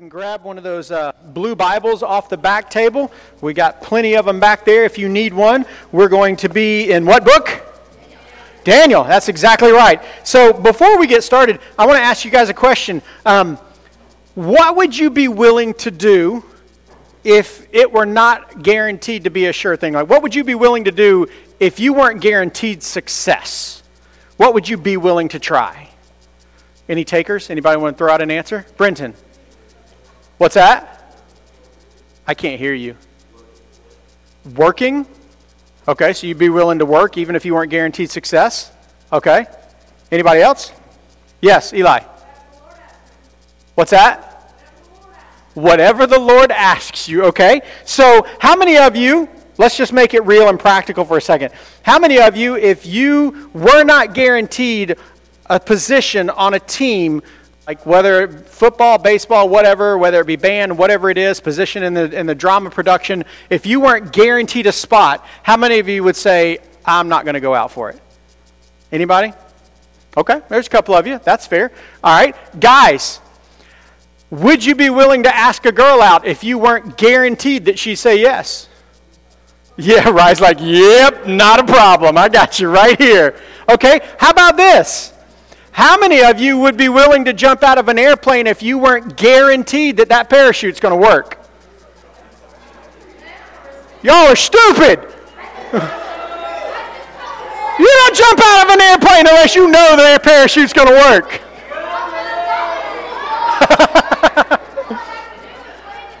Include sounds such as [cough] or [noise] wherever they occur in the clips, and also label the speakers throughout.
Speaker 1: and grab one of those uh, blue Bibles off the back table. We got plenty of them back there if you need one. We're going to be in what book? Daniel. That's exactly right. So before we get started, I want to ask you guys a question. Um, what would you be willing to do if it were not guaranteed to be a sure thing? Like, what would you be willing to do if you weren't guaranteed success? What would you be willing to try? Any takers? Anybody want to throw out an answer? Brenton. What's that? I can't hear you. Working? Okay, so you'd be willing to work even if you weren't guaranteed success? Okay. Anybody else? Yes, Eli. What's that? Whatever the Lord asks you, okay? So, how many of you, let's just make it real and practical for a second. How many of you, if you were not guaranteed a position on a team, like whether football, baseball, whatever, whether it be band, whatever it is, position in the in the drama production, if you weren't guaranteed a spot, how many of you would say, "I'm not going to go out for it"? Anybody? Okay, there's a couple of you. That's fair. All right, guys, would you be willing to ask a girl out if you weren't guaranteed that she'd say yes? Yeah, Rye's like, "Yep, not a problem. I got you right here." Okay, how about this? How many of you would be willing to jump out of an airplane if you weren't guaranteed that that parachute's going to work? Y'all are stupid. [laughs] you don't jump out of an airplane unless you know that parachute's going to work.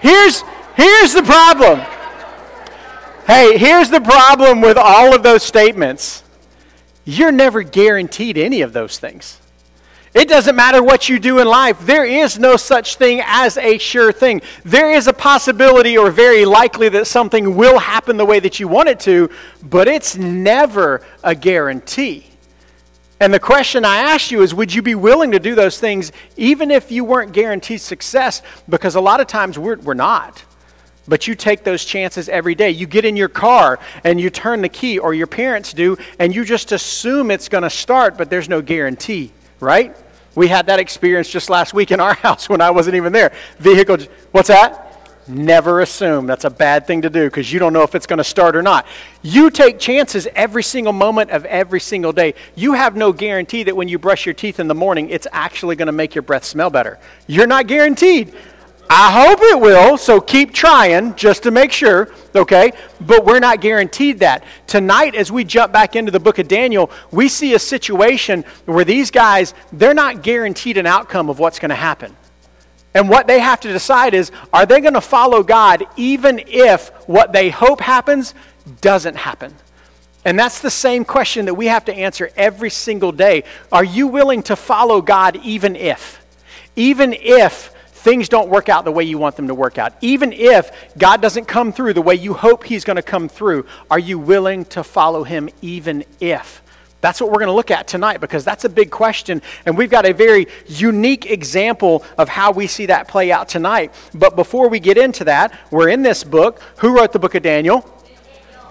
Speaker 1: [laughs] here's, here's the problem. Hey, here's the problem with all of those statements. You're never guaranteed any of those things. It doesn't matter what you do in life. There is no such thing as a sure thing. There is a possibility or very likely that something will happen the way that you want it to, but it's never a guarantee. And the question I ask you is would you be willing to do those things even if you weren't guaranteed success? Because a lot of times we're, we're not. But you take those chances every day. You get in your car and you turn the key, or your parents do, and you just assume it's going to start, but there's no guarantee right? We had that experience just last week in our [laughs] house when I wasn't even there. Vehicle, what's that? Never assume. That's a bad thing to do because you don't know if it's going to start or not. You take chances every single moment of every single day. You have no guarantee that when you brush your teeth in the morning, it's actually going to make your breath smell better. You're not guaranteed. I hope it will, so keep trying just to make sure, okay? But we're not guaranteed that. Tonight, as we jump back into the book of Daniel, we see a situation where these guys, they're not guaranteed an outcome of what's going to happen. And what they have to decide is are they going to follow God even if what they hope happens doesn't happen? And that's the same question that we have to answer every single day. Are you willing to follow God even if? Even if things don't work out the way you want them to work out. Even if God doesn't come through the way you hope He's going to come through, are you willing to follow Him even if? That's what we're going to look at tonight because that's a big question. And we've got a very unique example of how we see that play out tonight. But before we get into that, we're in this book. Who wrote the book of Daniel?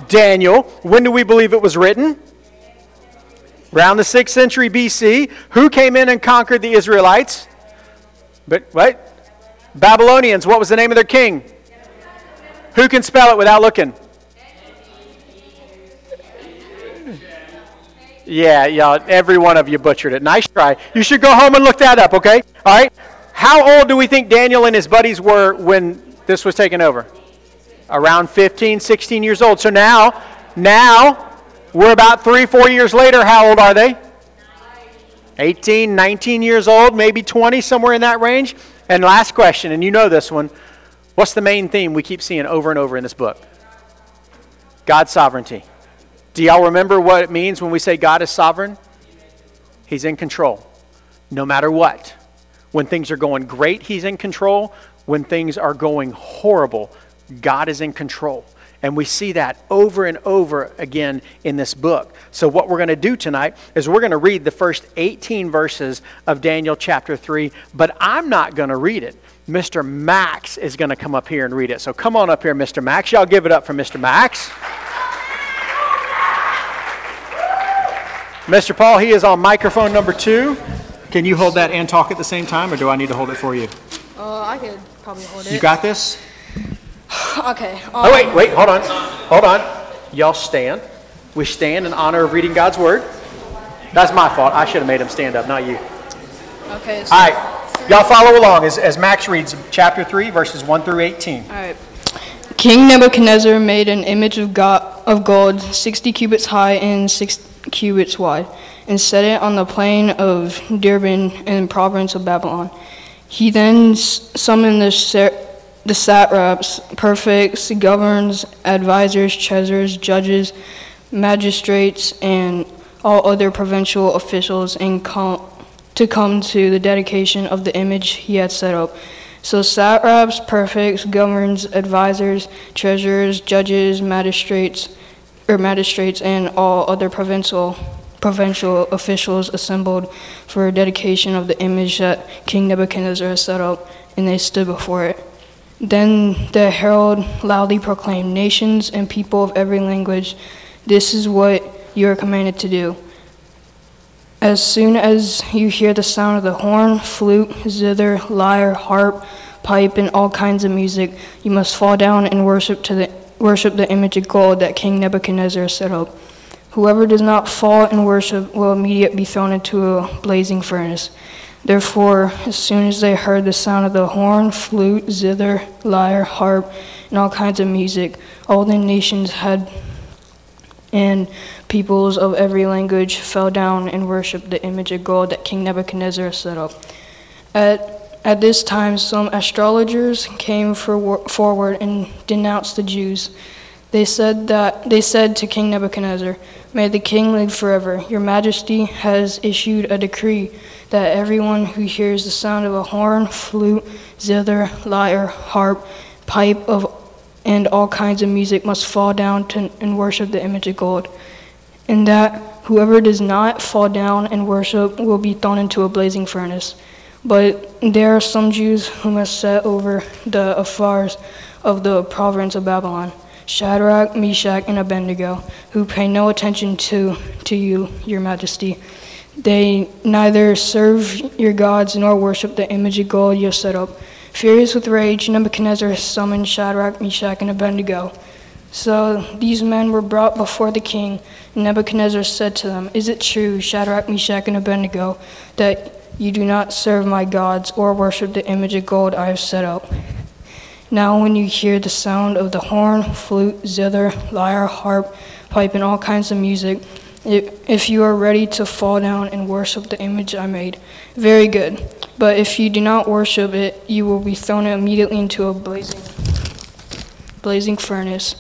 Speaker 1: Daniel. When do we believe it was written? Around the 6th century BC. Who came in and conquered the Israelites? But what? Babylonians, what was the name of their king? Who can spell it without looking? Yeah, yeah, every one of you butchered it. Nice try. You should go home and look that up, okay? All right. How old do we think Daniel and his buddies were when this was taken over? Around 15, 16 years old. So now, now, we're about three, four years later. How old are they? 18, 19 years old, maybe 20, somewhere in that range. And last question, and you know this one. What's the main theme we keep seeing over and over in this book? God's sovereignty. Do y'all remember what it means when we say God is sovereign? He's in control, no matter what. When things are going great, He's in control. When things are going horrible, God is in control. And we see that over and over again in this book. So, what we're going to do tonight is we're going to read the first 18 verses of Daniel chapter 3, but I'm not going to read it. Mr. Max is going to come up here and read it. So, come on up here, Mr. Max. Y'all give it up for Mr. Max. Mr. Paul, he is on microphone number two. Can you hold that and talk at the same time, or do I need to hold it for you?
Speaker 2: Uh, I could probably hold it.
Speaker 1: You got this? [laughs]
Speaker 2: okay. Um,
Speaker 1: Oh, wait, wait, hold on. Hold on. Y'all stand. We stand in honor of reading God's word. That's my fault. I should have made him stand up, not you.
Speaker 2: Okay. So,
Speaker 1: All right. Y'all follow along as, as Max reads chapter 3, verses 1 through 18.
Speaker 2: All right. King Nebuchadnezzar made an image of, God, of gold, 60 cubits high and 6 cubits wide, and set it on the plain of Derbin in the province of Babylon. He then summoned the, the satraps, prefects, governors, advisors, treasurers, judges, magistrates, and all other provincial officials and com- to come to the dedication of the image he had set up. So satraps, prefects, governors, advisors, treasurers, judges, magistrates, or magistrates, and all other provincial provincial officials assembled for a dedication of the image that King Nebuchadnezzar had set up, and they stood before it. Then the herald loudly proclaimed, Nations and people of every language, this is what you are commanded to do. As soon as you hear the sound of the horn, flute, zither, lyre, harp, pipe, and all kinds of music, you must fall down and worship to the worship the image of gold that King Nebuchadnezzar set up. Whoever does not fall and worship will immediately be thrown into a blazing furnace. Therefore, as soon as they heard the sound of the horn, flute, zither, lyre, harp, and all kinds of music, all the nations had and peoples of every language fell down and worshipped the image of gold that King Nebuchadnezzar set up. At, at this time, some astrologers came for, forward and denounced the Jews. They said that they said to King Nebuchadnezzar, "May the king live forever. Your Majesty has issued a decree that everyone who hears the sound of a horn, flute, zither, lyre, harp, pipe of and all kinds of music must fall down to, and worship the image of gold, and that whoever does not fall down and worship will be thrown into a blazing furnace. But there are some Jews who must set over the affairs of the province of Babylon Shadrach, Meshach, and Abednego, who pay no attention to, to you, your majesty. They neither serve your gods nor worship the image of gold you set up. Furious with rage, Nebuchadnezzar summoned Shadrach, Meshach, and Abednego. So these men were brought before the king. And Nebuchadnezzar said to them, Is it true, Shadrach, Meshach, and Abednego, that you do not serve my gods or worship the image of gold I have set up? Now, when you hear the sound of the horn, flute, zither, lyre, harp, pipe, and all kinds of music, if, you are ready to fall down and worship the image I made, very good. But if you do not worship it, you will be thrown immediately into a blazing, blazing furnace.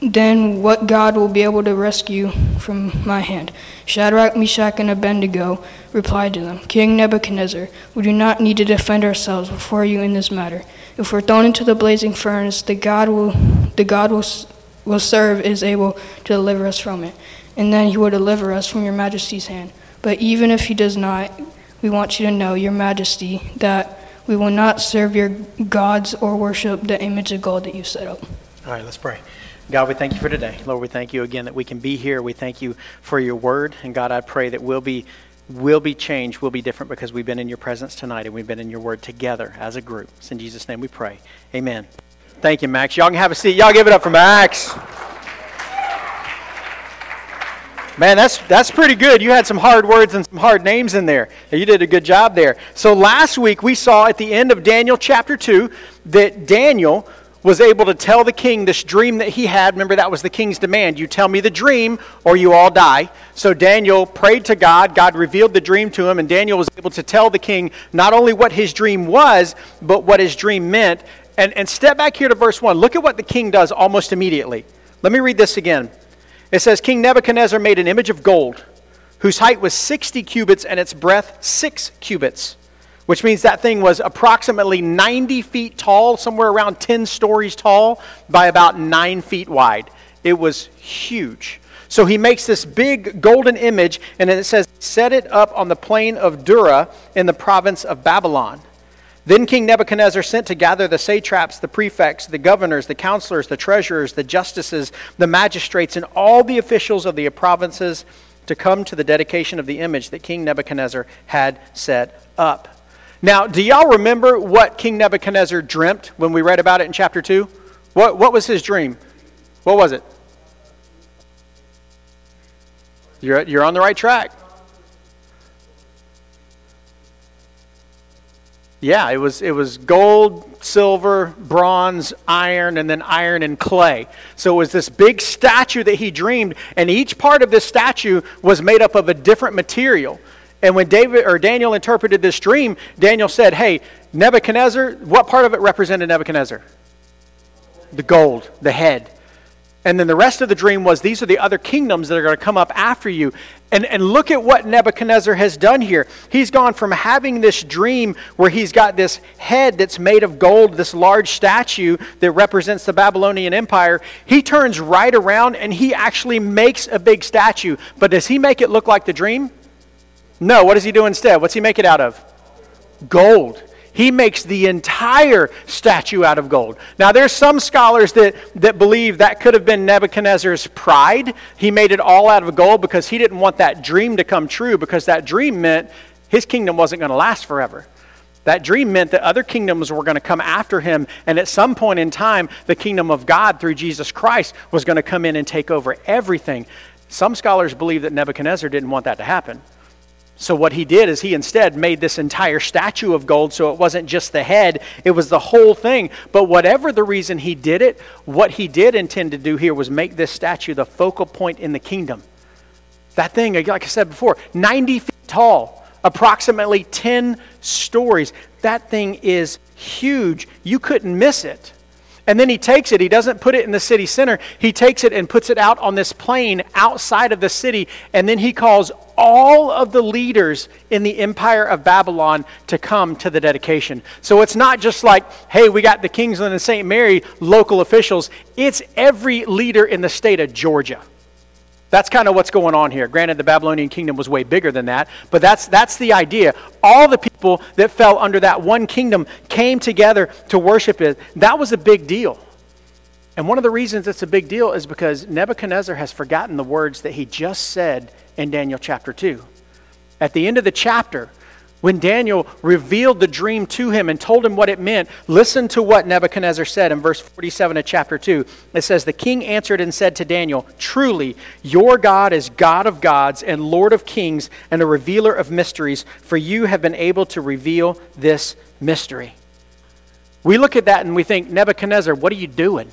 Speaker 2: Then what God will be able to rescue from my hand? Shadrach, Meshach, and Abednego replied to them, King Nebuchadnezzar, we do not need to defend ourselves before you in this matter. If we're thrown into the blazing furnace, the God will, the God will, will serve is able to deliver us from it, and then he will deliver us from your majesty's hand. But even if he does not, we want you to know, your majesty, that we will not serve your gods or worship the image of gold that you set up.
Speaker 1: All right, let's pray. God, we thank you for today. Lord, we thank you again that we can be here. We thank you for your word. And God, I pray that we'll be, we'll be changed, we'll be different because we've been in your presence tonight and we've been in your word together as a group. It's in Jesus' name we pray. Amen. Thank you, Max. Y'all can have a seat. Y'all give it up for Max. Man, that's that's pretty good. You had some hard words and some hard names in there. You did a good job there. So last week we saw at the end of Daniel chapter 2 that Daniel was able to tell the king this dream that he had. Remember, that was the king's demand. You tell me the dream or you all die. So Daniel prayed to God. God revealed the dream to him, and Daniel was able to tell the king not only what his dream was, but what his dream meant. And, and step back here to verse 1. Look at what the king does almost immediately. Let me read this again. It says, King Nebuchadnezzar made an image of gold, whose height was 60 cubits and its breadth 6 cubits which means that thing was approximately 90 feet tall, somewhere around 10 stories tall, by about 9 feet wide. It was huge. So he makes this big golden image, and then it says, Set it up on the plain of Dura in the province of Babylon. Then King Nebuchadnezzar sent to gather the satraps, the prefects, the governors, the counselors, the treasurers, the justices, the magistrates, and all the officials of the provinces to come to the dedication of the image that King Nebuchadnezzar had set up. Now, do y'all remember what King Nebuchadnezzar dreamt when we read about it in chapter 2? What, what was his dream? What was it? You're, you're on the right track. Yeah, it was, it was gold, silver, bronze, iron, and then iron and clay. So it was this big statue that he dreamed, and each part of this statue was made up of a different material. And when David or Daniel interpreted this dream, Daniel said, Hey, Nebuchadnezzar, what part of it represented Nebuchadnezzar? The gold, the head. And then the rest of the dream was these are the other kingdoms that are going to come up after you. And, and look at what Nebuchadnezzar has done here. He's gone from having this dream where he's got this head that's made of gold, this large statue that represents the Babylonian Empire. He turns right around and he actually makes a big statue. But does he make it look like the dream? No. What does he do instead? What's he make it out of? Gold. He makes the entire statue out of gold. Now, there's some scholars that, that believe that could have been Nebuchadnezzar's pride. He made it all out of gold because he didn't want that dream to come true, because that dream meant his kingdom wasn't going to last forever. That dream meant that other kingdoms were going to come after him, and at some point in time, the kingdom of God through Jesus Christ was going to come in and take over everything. Some scholars believe that Nebuchadnezzar didn't want that to happen. So, what he did is he instead made this entire statue of gold so it wasn't just the head, it was the whole thing. But whatever the reason he did it, what he did intend to do here was make this statue the focal point in the kingdom. That thing, like I said before, 90 feet tall, approximately 10 stories. That thing is huge. You couldn't miss it. And then he takes it, he doesn't put it in the city center. He takes it and puts it out on this plain outside of the city. And then he calls all of the leaders in the empire of Babylon to come to the dedication. So it's not just like, hey, we got the Kingsland and St. Mary local officials, it's every leader in the state of Georgia. That's kind of what's going on here. Granted, the Babylonian kingdom was way bigger than that, but that's, that's the idea. All the people that fell under that one kingdom came together to worship it. That was a big deal. And one of the reasons it's a big deal is because Nebuchadnezzar has forgotten the words that he just said in Daniel chapter 2. At the end of the chapter, when Daniel revealed the dream to him and told him what it meant, listen to what Nebuchadnezzar said in verse 47 of chapter 2. It says, The king answered and said to Daniel, Truly, your God is God of gods and Lord of kings and a revealer of mysteries, for you have been able to reveal this mystery. We look at that and we think, Nebuchadnezzar, what are you doing?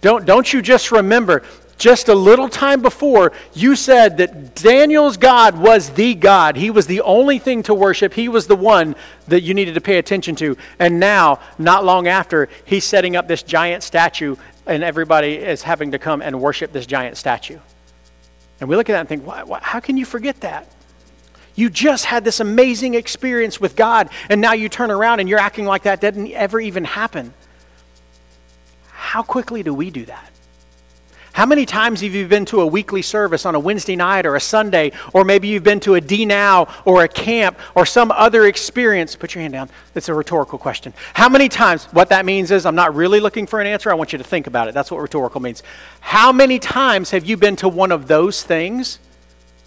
Speaker 1: Don't, don't you just remember just a little time before, you said that Daniel's God was the God. He was the only thing to worship. He was the one that you needed to pay attention to. And now, not long after, he's setting up this giant statue, and everybody is having to come and worship this giant statue. And we look at that and think, why, why, how can you forget that? You just had this amazing experience with God, and now you turn around and you're acting like that didn't ever even happen. How quickly do we do that? How many times have you been to a weekly service on a Wednesday night or a Sunday, or maybe you've been to a D Now or a camp or some other experience? Put your hand down. That's a rhetorical question. How many times? What that means is I'm not really looking for an answer. I want you to think about it. That's what rhetorical means. How many times have you been to one of those things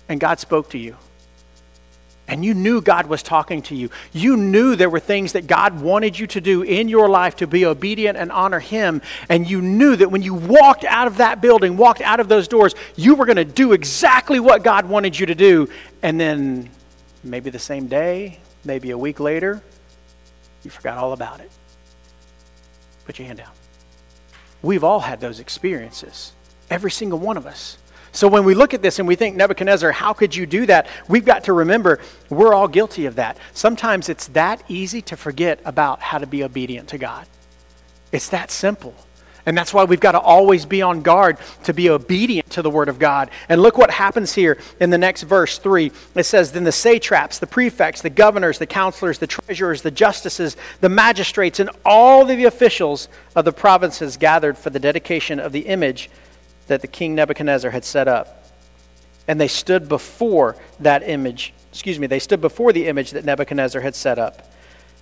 Speaker 1: and God spoke to you? And you knew God was talking to you. You knew there were things that God wanted you to do in your life to be obedient and honor Him. And you knew that when you walked out of that building, walked out of those doors, you were going to do exactly what God wanted you to do. And then maybe the same day, maybe a week later, you forgot all about it. Put your hand down. We've all had those experiences, every single one of us. So when we look at this and we think, Nebuchadnezzar, how could you do that? We've got to remember we're all guilty of that. Sometimes it's that easy to forget about how to be obedient to God. It's that simple. And that's why we've got to always be on guard to be obedient to the Word of God. And look what happens here in the next verse 3. It says, Then the satraps, the prefects, the governors, the counselors, the treasurers, the justices, the magistrates, and all the officials of the provinces gathered for the dedication of the image that the king Nebuchadnezzar had set up. And they stood before that image, excuse me, they stood before the image that Nebuchadnezzar had set up.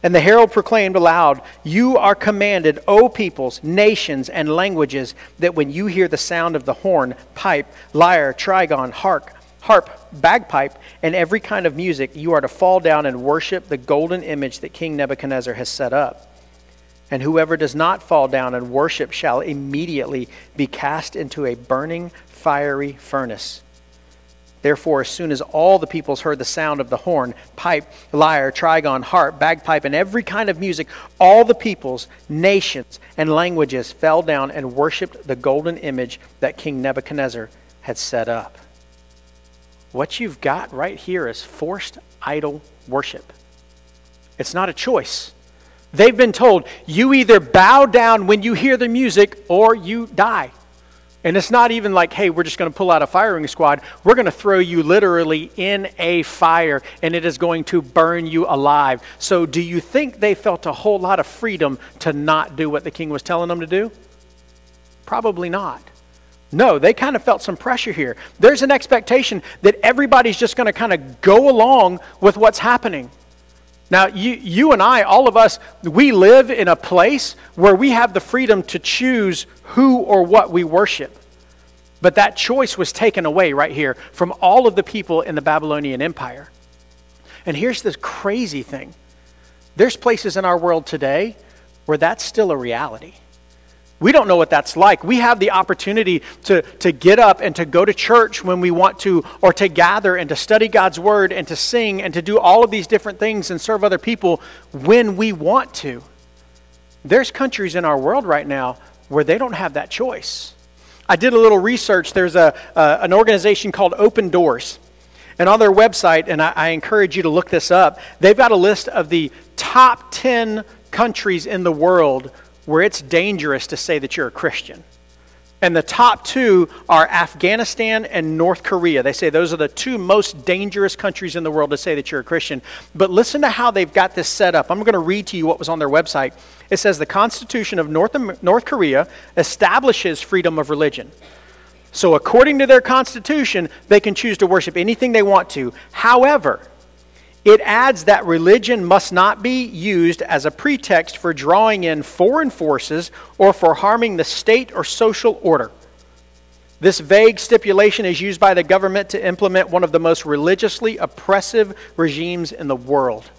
Speaker 1: And the herald proclaimed aloud, You are commanded, O peoples, nations, and languages, that when you hear the sound of the horn, pipe, lyre, trigon, harp, harp, bagpipe, and every kind of music, you are to fall down and worship the golden image that King Nebuchadnezzar has set up. And whoever does not fall down and worship shall immediately be cast into a burning, fiery furnace. Therefore, as soon as all the peoples heard the sound of the horn, pipe, lyre, trigon, harp, bagpipe, and every kind of music, all the peoples, nations, and languages fell down and worshiped the golden image that King Nebuchadnezzar had set up. What you've got right here is forced idol worship. It's not a choice. They've been told you either bow down when you hear the music or you die. And it's not even like, hey, we're just going to pull out a firing squad. We're going to throw you literally in a fire and it is going to burn you alive. So, do you think they felt a whole lot of freedom to not do what the king was telling them to do? Probably not. No, they kind of felt some pressure here. There's an expectation that everybody's just going to kind of go along with what's happening. Now, you, you and I, all of us, we live in a place where we have the freedom to choose who or what we worship. But that choice was taken away right here from all of the people in the Babylonian Empire. And here's the crazy thing there's places in our world today where that's still a reality. We don't know what that's like. We have the opportunity to, to get up and to go to church when we want to, or to gather and to study God's word and to sing and to do all of these different things and serve other people when we want to. There's countries in our world right now where they don't have that choice. I did a little research. There's a, uh, an organization called Open Doors. And on their website, and I, I encourage you to look this up, they've got a list of the top 10 countries in the world where it's dangerous to say that you're a Christian. And the top two are Afghanistan and North Korea. They say those are the two most dangerous countries in the world to say that you're a Christian. But listen to how they've got this set up. I'm going to read to you what was on their website. It says the Constitution of North, North Korea establishes freedom of religion. So, according to their Constitution, they can choose to worship anything they want to. However, it adds that religion must not be used as a pretext for drawing in foreign forces or for harming the state or social order. This vague stipulation is used by the government to implement one of the most religiously oppressive regimes in the world.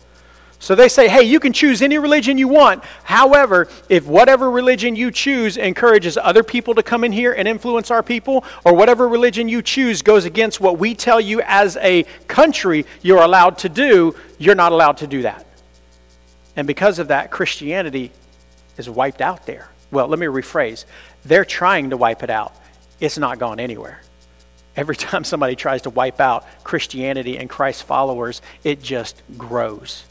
Speaker 1: So they say, hey, you can choose any religion you want. However, if whatever religion you choose encourages other people to come in here and influence our people, or whatever religion you choose goes against what we tell you as a country you're allowed to do, you're not allowed to do that. And because of that, Christianity is wiped out there. Well, let me rephrase. They're trying to wipe it out, it's not gone anywhere. Every [laughs] time somebody tries to wipe out Christianity and Christ's followers, it just grows.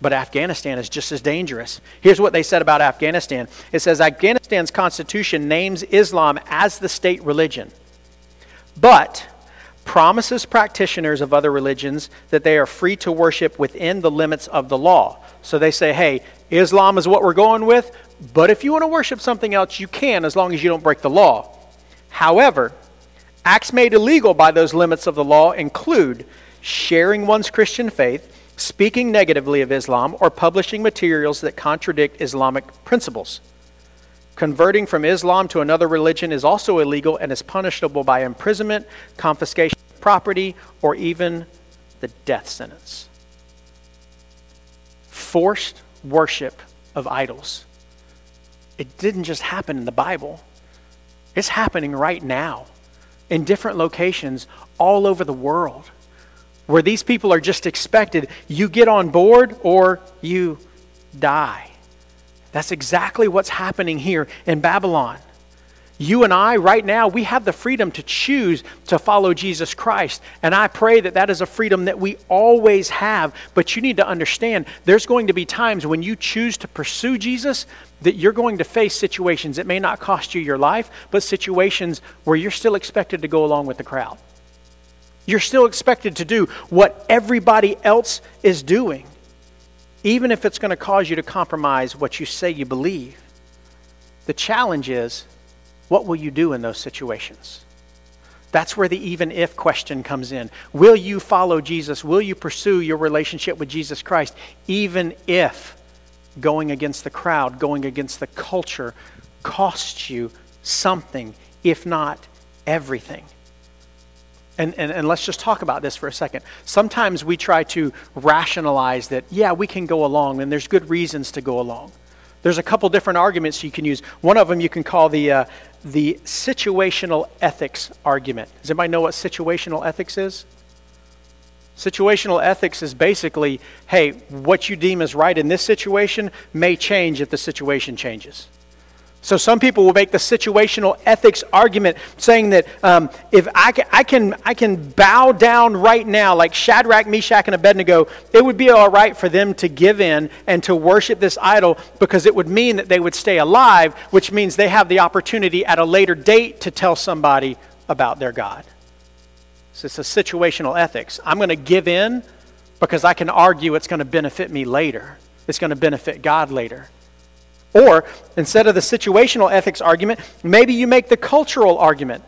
Speaker 1: But Afghanistan is just as dangerous. Here's what they said about Afghanistan it says Afghanistan's constitution names Islam as the state religion, but promises practitioners of other religions that they are free to worship within the limits of the law. So they say, hey, Islam is what we're going with, but if you want to worship something else, you can as long as you don't break the law. However, acts made illegal by those limits of the law include sharing one's Christian faith speaking negatively of Islam, or publishing materials that contradict Islamic principles. Converting from Islam to another religion is also illegal and is punishable by imprisonment, confiscation of property, or even the death sentence. Forced worship of idols. It didn't just happen in the Bible, it's happening right now in different locations all over the world where these people are just expected you get on board or you die. That's exactly what's happening here in Babylon. You and I, right now, we have the freedom to choose to follow Jesus Christ. And I pray that that is a freedom that we always have. But you need to understand there's going to be times when you choose to pursue Jesus that you're going to face situations. It may not cost you your life, but situations where you're still expected to go along with the crowd. You're still expected to do what everybody else is doing, even if it's going to cause you to compromise what you say you believe. The challenge is what will you do in those situations? That's where the even if question comes in. Will you follow Jesus? Will you pursue your relationship with Jesus Christ, even if going against the crowd, going against the culture, costs you something, if not everything? And, and, and let's just talk about this for a second. Sometimes we try to rationalize that, yeah, we can go along, and there's good reasons to go along. There's a couple different arguments you can use. One of them you can call the, uh, the situational ethics argument. Does anybody know what situational ethics is? Situational ethics is basically hey, what you deem as right in this situation may change if the situation changes. So some people will make the situational ethics argument saying that um, if I can, I, can, I can bow down right now, like Shadrach, Meshach, and Abednego, it would be all right for them to give in and to worship this idol because it would mean that they would stay alive, which means they have the opportunity at a later date to tell somebody about their God. So it's a situational ethics. I'm going to give in because I can argue it's going to benefit me later, it's going to benefit God later. Or instead of the situational ethics argument, maybe you make the cultural argument.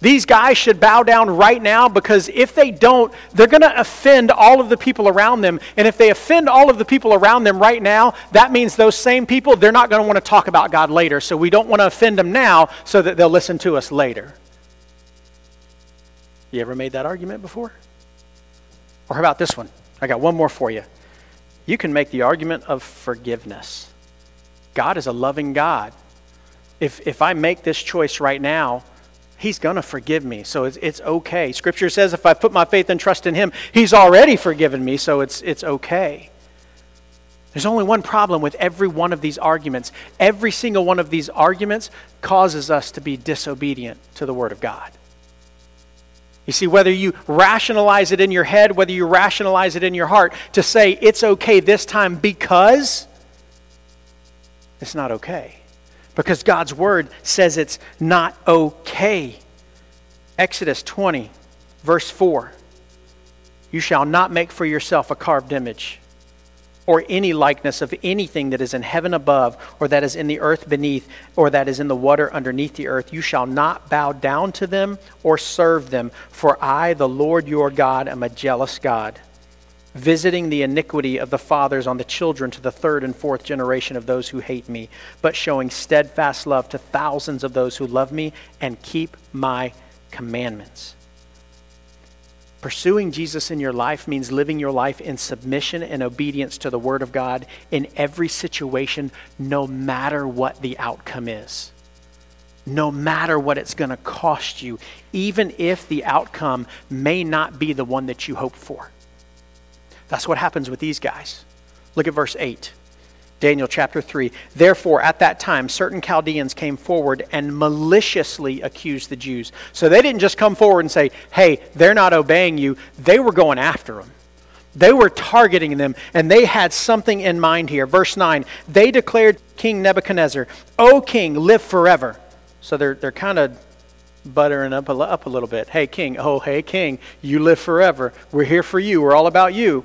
Speaker 1: These guys should bow down right now because if they don't, they're going to offend all of the people around them. And if they offend all of the people around them right now, that means those same people, they're not going to want to talk about God later. So we don't want to offend them now so that they'll listen to us later. You ever made that argument before? Or how about this one? I got one more for you. You can make the argument of forgiveness. God is a loving God. If, if I make this choice right now, He's going to forgive me. So it's, it's okay. Scripture says if I put my faith and trust in Him, He's already forgiven me, so it's, it's okay. There's only one problem with every one of these arguments. Every single one of these arguments causes us to be disobedient to the Word of God. You see, whether you rationalize it in your head, whether you rationalize it in your heart, to say it's okay this time because it's not okay. Because God's word says it's not okay. Exodus 20, verse 4 You shall not make for yourself a carved image or any likeness of anything that is in heaven above, or that is in the earth beneath, or that is in the water underneath the earth. You shall not bow down to them or serve them, for I, the Lord your God, am a jealous God visiting the iniquity of the fathers on the children to the third and fourth generation of those who hate me, but showing steadfast love to thousands of those who love me and keep my commandments. Pursuing Jesus in your life means living your life in submission and obedience to the Word of God in every situation, no matter what the outcome is. No matter what it's going to cost you, even if the outcome may not be the one that you hoped for. That's what happens with these guys. Look at verse 8. Daniel chapter 3. Therefore, at that time, certain Chaldeans came forward and maliciously accused the Jews. So they didn't just come forward and say, hey, they're not obeying you. They were going after them. They were targeting them, and they had something in mind here. Verse 9 They declared King Nebuchadnezzar, O king, live forever. So they're, they're kind of buttering up a, up a little bit. Hey, king, oh, hey, king, you live forever. We're here for you. We're all about you.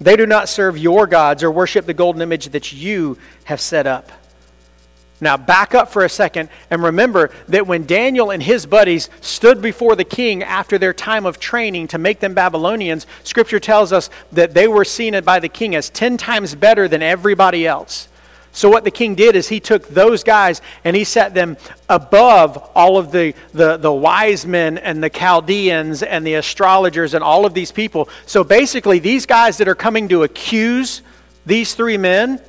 Speaker 1: they do not serve your gods or worship the golden image that you have set up. Now, back up for a second and remember that when Daniel and his buddies stood before the king after their time of training to make them Babylonians, Scripture tells us that they were seen by the king as 10 times better than everybody else. So, what the king did is he took those guys and he set them above all of the, the, the, wise men and the Chaldeans and the astrologers and all of these people. So, basically, these guys that are coming to accuse these three men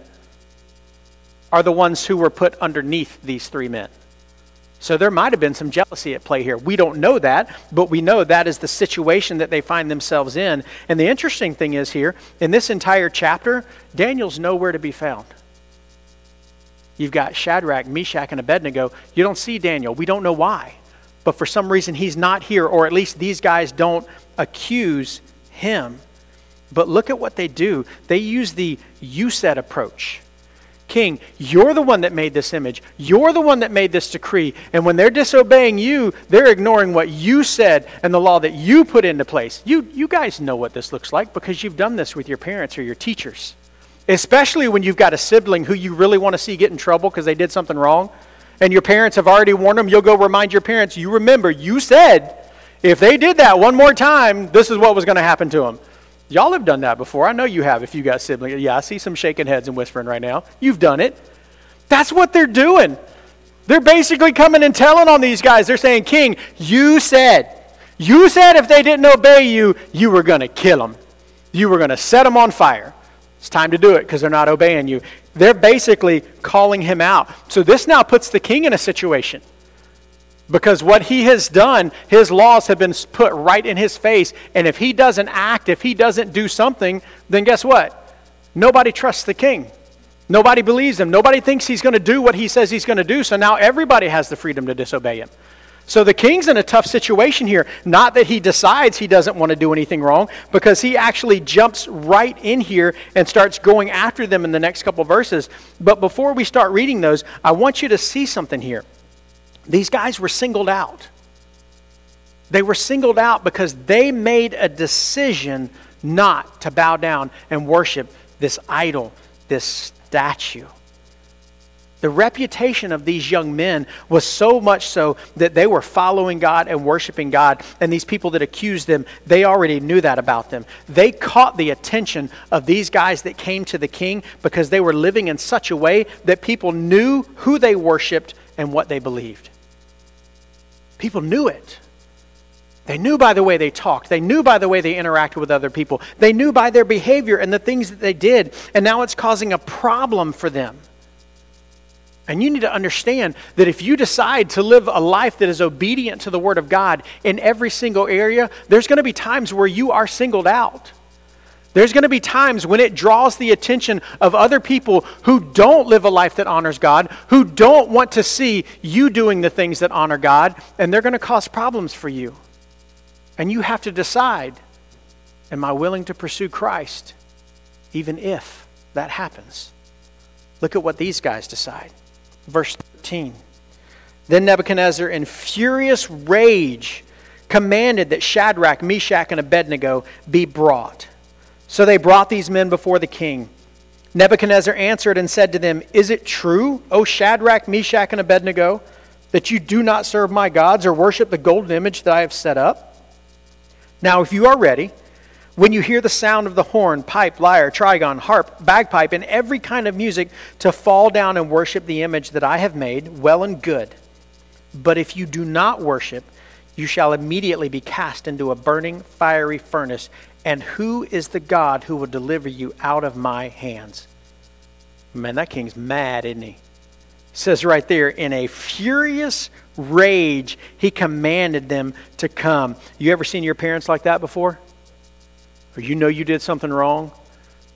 Speaker 1: are the ones who were put underneath these three men. So, there might have been some jealousy at play here. We don't know that, but we know that is the situation that they find themselves in. And the interesting thing is here, in this entire chapter, Daniel's nowhere to be found. You've got Shadrach, Meshach, and Abednego. You don't see Daniel. We don't know why. But for some reason, he's not here, or at least these guys don't accuse him. But look at what they do. They use the you said approach. King, you're the one that made this image. You're the one that made this decree. And when they're disobeying you, they're ignoring what you said and the law that you put into place. You, you guys know what this looks like because you've done this with your parents or your teachers. Especially when you've got a sibling who you really want to see get in trouble because they did something wrong. And your parents have already warned them. You'll go remind your parents, you remember, you said if they did that one more time, this is what was going to happen to them. Y'all have done that before. I know you have if you got siblings. Yeah, I see some shaking heads and whispering right now. You've done it. That's what they're doing. They're basically coming and telling on these guys. They're saying, King, you said, you said if they didn't obey you, you were going to kill them. You were going to set them on fire. It's time to do it because they're not obeying you. They're basically calling him out. So this now puts the king in a situation. Because what he has done, his laws have been put right in his face. And if he doesn't act, if he doesn't do something, then guess what? Nobody trusts the king. Nobody believes him. Nobody thinks he's going to do what he says he's going to do. So now everybody has the freedom to disobey him. So the king's in a tough situation here. Not that he decides he doesn't want to do anything wrong, because he actually jumps right in here and starts going after them in the next couple verses. But before we start reading those, I want you to see something here. These guys were singled out. They were singled out because they made a decision not to bow down and worship this idol, this statue. The reputation of these young men was so much so that they were following God and worshiping God. And these people that accused them, they already knew that about them. They caught the attention of these guys that came to the king because they were living in such a way that people knew who they worshiped and what they believed. People knew it. They knew by the way they talked. They knew by the way they interacted with other people. They knew by their behavior and the things that they did. And now it's causing a problem for them. And you need to understand that if you decide to live a life that is obedient to the Word of God in every single area, there's going to be times where you are singled out. There's going to be times when it draws the attention of other people who don't live a life that honors God, who don't want to see you doing the things that honor God, and they're going to cause problems for you. And you have to decide Am I willing to pursue Christ, even if that happens? Look at what these guys decide. Verse 13. Then Nebuchadnezzar, in furious rage, commanded that Shadrach, Meshach, and Abednego be brought. So they brought these men before the king. Nebuchadnezzar answered and said to them, Is it true, O Shadrach, Meshach, and Abednego, that you do not serve my gods or worship the golden image that I have set up? Now, if you are ready, when you hear the sound of the horn, pipe, lyre, trigon, harp, bagpipe, and every kind of music, to fall down and worship the image that I have made, well and good. But if you do not worship, you shall immediately be cast into a burning, fiery furnace. And who is the God who will deliver you out of my hands? Man, that king's mad, isn't he? says right there, in a furious rage, he commanded them to come. You ever seen your parents like that before? Or you know you did something wrong,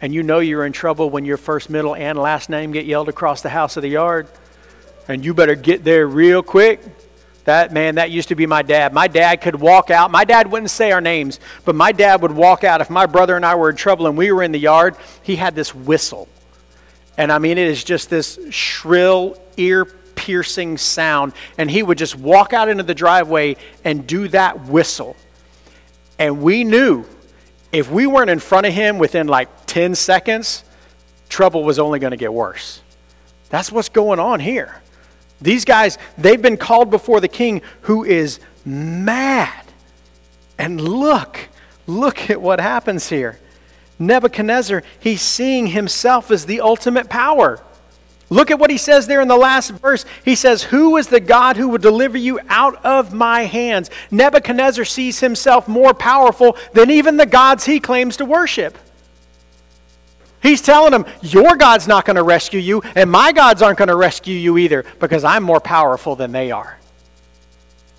Speaker 1: and you know you're in trouble when your first, middle, and last name get yelled across the house of the yard, and you better get there real quick that man, that used to be my dad. My dad could walk out. My dad wouldn't say our names, but my dad would walk out. If my brother and I were in trouble and we were in the yard, he had this whistle. And I mean, it is just this shrill, ear piercing sound. And he would just walk out into the driveway and do that whistle. And we knew if we weren't in front of him within like 10 seconds, trouble was only going to get worse. That's what's going on here. These guys, they've been called before the king who is mad. And look, look at what happens here. Nebuchadnezzar, he's seeing himself as the ultimate power. Look at what he says there in the last verse. He says, Who is the God who will deliver you out of my hands? Nebuchadnezzar sees himself more powerful than even the gods he claims to worship. He's telling them, Your God's not going to rescue you, and my gods aren't going to rescue you either because I'm more powerful than they are.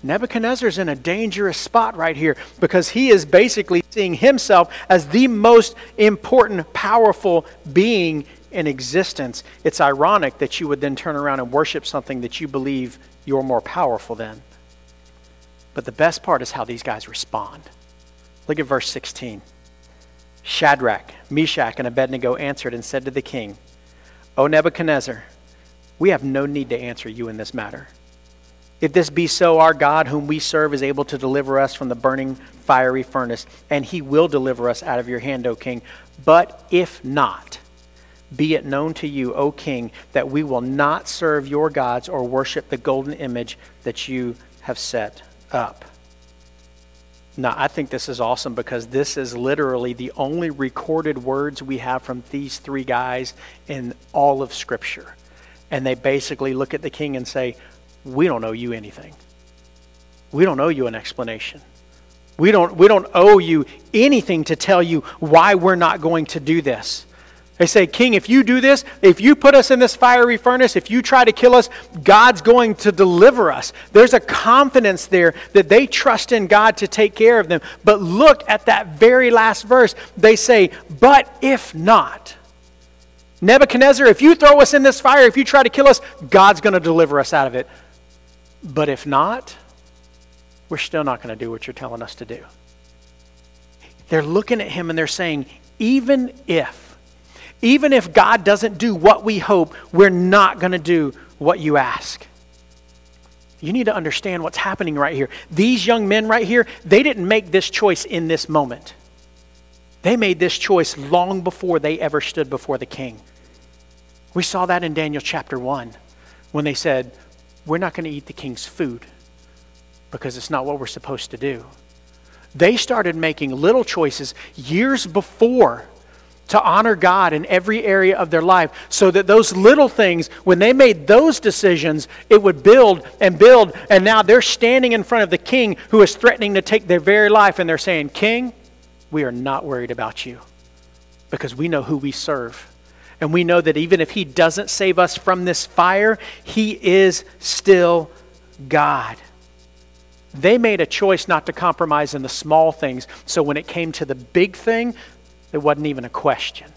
Speaker 1: Nebuchadnezzar's in a dangerous spot right here because he is basically seeing himself as the most important, powerful being in existence. It's ironic that you would then turn around and worship something that you believe you're more powerful than. But the best part is how these guys respond. Look at verse 16. Shadrach, Meshach, and Abednego answered and said to the king, O Nebuchadnezzar, we have no need to answer you in this matter. If this be so, our God, whom we serve, is able to deliver us from the burning fiery furnace, and he will deliver us out of your hand, O king. But if not, be it known to you, O king, that we will not serve your gods or worship the golden image that you have set up. Now, I think this is awesome because this is literally the only recorded words we have from these three guys in all of Scripture. And they basically look at the king and say, We don't owe you anything. We don't owe you an explanation. We don't, we don't owe you anything to tell you why we're not going to do this. They say, King, if you do this, if you put us in this fiery furnace, if you try to kill us, God's going to deliver us. There's a confidence there that they trust in God to take care of them. But look at that very last verse. They say, But if not, Nebuchadnezzar, if you throw us in this fire, if you try to kill us, God's going to deliver us out of it. But if not, we're still not going to do what you're telling us to do. They're looking at him and they're saying, even if, even if God doesn't do what we hope, we're not going to do what you ask. You need to understand what's happening right here. These young men right here, they didn't make this choice in this moment. They made this choice long before they ever stood before the king. We saw that in Daniel chapter 1 when they said, We're not going to eat the king's food because it's not what we're supposed to do. They started making little choices years before to honor God in every area of their life so that those little things, when they made those decisions, it would build and build. And now they're standing in front of the king who is threatening to take their very life, and they're saying, King, we are not worried about you because we know who we serve. And we know that even if he doesn't save us from this fire, he is still God. They made a choice not to compromise in the small things. So when it came to the big thing, it wasn't even a question.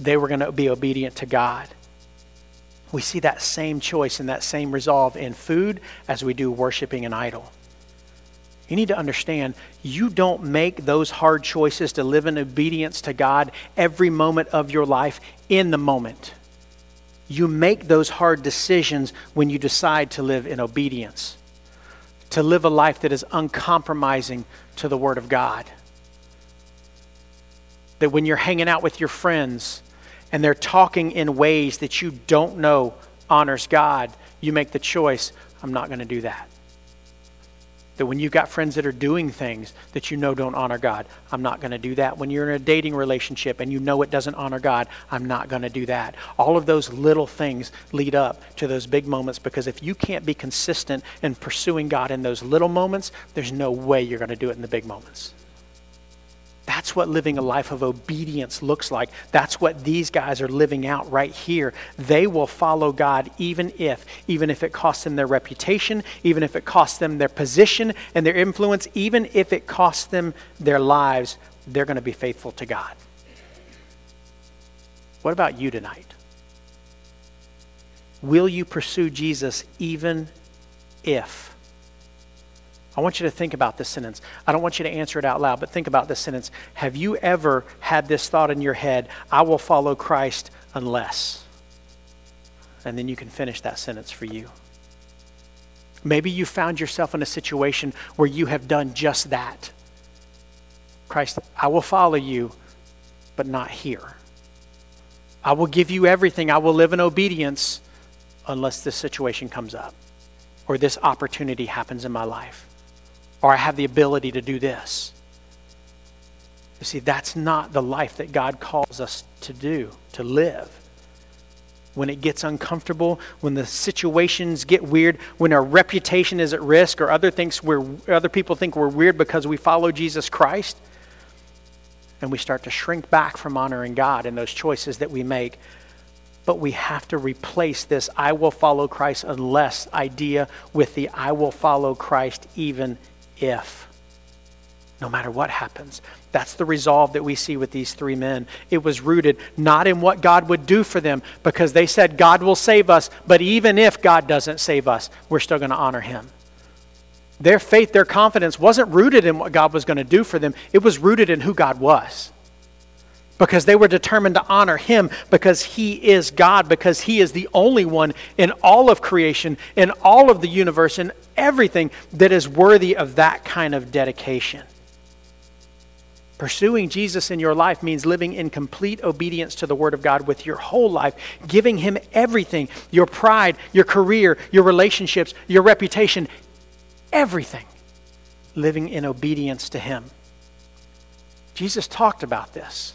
Speaker 1: They were going to be obedient to God. We see that same choice and that same resolve in food as we do worshiping an idol. You need to understand you don't make those hard choices to live in obedience to God every moment of your life in the moment. You make those hard decisions when you decide to live in obedience, to live a life that is uncompromising to the Word of God that when you're hanging out with your friends and they're talking in ways that you don't know honors God, you make the choice, I'm not going to do that. That when you've got friends that are doing things that you know don't honor God, I'm not going to do that. When you're in a dating relationship and you know it doesn't honor God, I'm not going to do that. All of those little things lead up to those big moments because if you can't be consistent in pursuing God in those little moments, there's no way you're going to do it in the big moments. That's what living a life of obedience looks like. That's what these guys are living out right here. They will follow God even if, even if it costs them their reputation, even if it costs them their position and their influence, even if it costs them their lives, they're going to be faithful to God. What about you tonight? Will you pursue Jesus even if? I want you to think about this sentence. I don't want you to answer it out loud, but think about this sentence. Have you ever had this thought in your head, I will follow Christ unless? And then you can finish that sentence for you. Maybe you found yourself in a situation where you have done just that. Christ, I will follow you, but not here. I will give you everything. I will live in obedience unless this situation comes up or this opportunity happens in my life or I have the ability to do this. You see, that's not the life that God calls us to do, to live. When it gets uncomfortable, when the situations get weird, when our reputation is at risk, or other, thinks we're, other people think we're weird because we follow Jesus Christ, and we start to shrink back from honoring God in those choices that we make. But we have to replace this I will follow Christ unless idea with the I will follow Christ even if. No matter what happens. That's the resolve that we see with these three men. It was rooted not in what God would do for them, because they said, God will save us, but even if God doesn't save us, we're still going to honor him. Their faith, their confidence wasn't rooted in what God was going to do for them, it was rooted in who God was. Because they were determined to honor him because he is God, because he is the only one in all of creation, in all of the universe, in everything that is worthy of that kind of dedication. Pursuing Jesus in your life means living in complete obedience to the Word of God with your whole life, giving Him everything your pride, your career, your relationships, your reputation, everything. Living in obedience to Him. Jesus talked about this.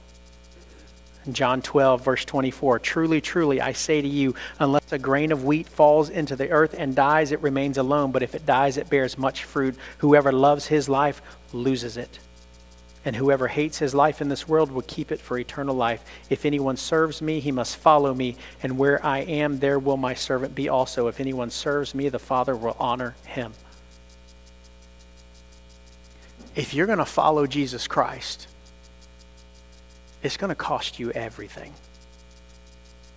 Speaker 1: John 12, verse 24 Truly, truly, I say to you, unless a grain of wheat falls into the earth and dies, it remains alone. But if it dies, it bears much fruit. Whoever loves his life loses it. And whoever hates his life in this world will keep it for eternal life. If anyone serves me, he must follow me. And where I am, there will my servant be also. If anyone serves me, the Father will honor him. If you're going to follow Jesus Christ, it's going to cost you everything.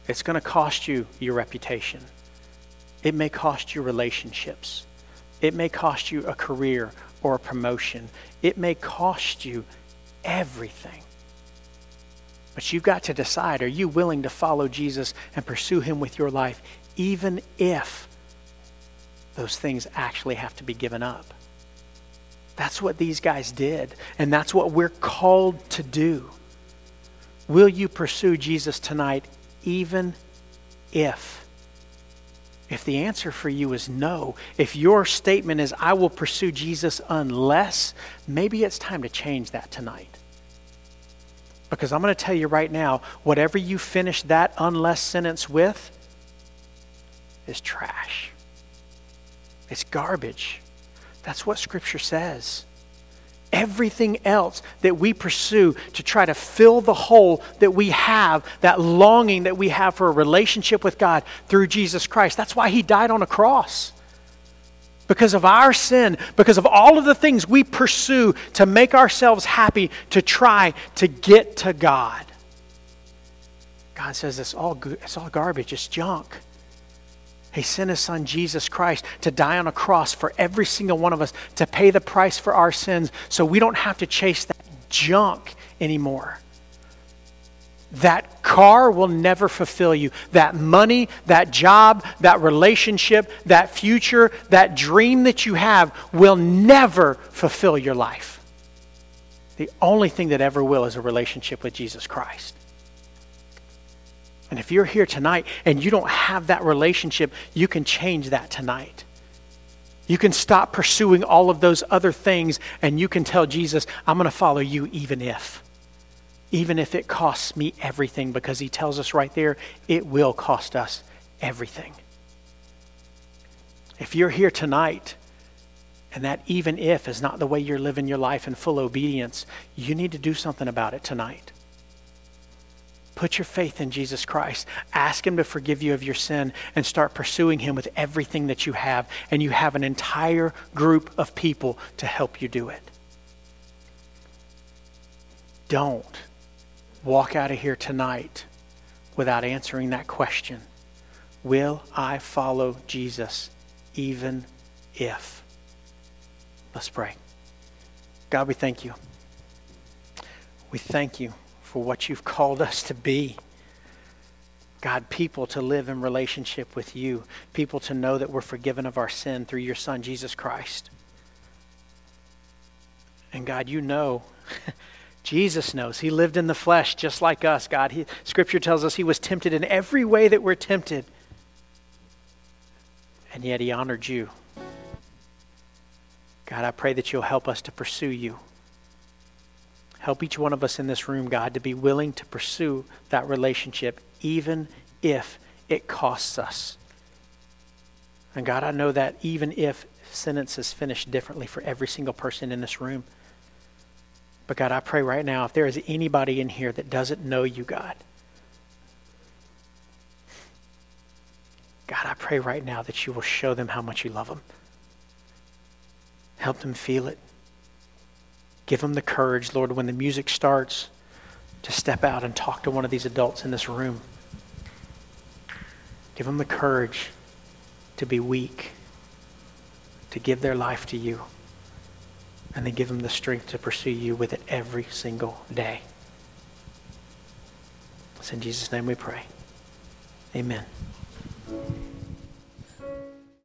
Speaker 1: It's going to cost you your reputation. It may cost you relationships. It may cost you a career or a promotion. It may cost you everything. But you've got to decide are you willing to follow Jesus and pursue him with your life, even if those things actually have to be given up? That's what these guys did, and that's what we're called to do. Will you pursue Jesus tonight, even if? If the answer for you is no, if your statement is, I will pursue Jesus unless, maybe it's time to change that tonight. Because I'm going to tell you right now, whatever you finish that unless sentence with is trash. It's garbage. That's what Scripture says everything else that we pursue to try to fill the hole that we have, that longing that we have for a relationship with God through Jesus Christ. That's why He died on a cross. Because of our sin, because of all of the things we pursue to make ourselves happy, to try to get to God. God says it's all, good, it's all garbage, it's junk. He sent his son Jesus Christ to die on a cross for every single one of us, to pay the price for our sins so we don't have to chase that junk anymore. That car will never fulfill you. That money, that job, that relationship, that future, that dream that you have will never fulfill your life. The only thing that ever will is a relationship with Jesus Christ. And if you're here tonight and you don't have that relationship, you can change that tonight. You can stop pursuing all of those other things and you can tell Jesus, I'm going to follow you even if. Even if it costs me everything, because he tells us right there, it will cost us everything. If you're here tonight and that even if is not the way you're living your life in full obedience, you need to do something about it tonight. Put your faith in Jesus Christ. Ask Him to forgive you of your sin and start pursuing Him with everything that you have. And you have an entire group of people to help you do it. Don't walk out of here tonight without answering that question Will I follow Jesus even if? Let's pray. God, we thank you. We thank you for what you've called us to be. God, people to live in relationship with you, people to know that we're forgiven of our sin through your Son, Jesus Christ. And God, you know, [laughs] Jesus knows. He lived in the flesh just like us, God. He, scripture tells us he was tempted in every way that we're tempted. And yet he honored you. God, I pray that you'll help us to pursue you. Help each one of us in this room, God, to be willing to pursue that relationship, even if it costs us. And God, I know that even if sentences finish differently for every single person in this room. But God, I pray right now, if there is anybody in here that doesn't know you, God, God, I pray right now that you will show them how much you love them. Help them feel it. Give them the courage, Lord, when the music starts, to step out and talk to one of these adults in this room. Give them the courage to be weak, to give their life to you, and then give them the strength to pursue you with it every single day. It's in Jesus' name we pray. Amen.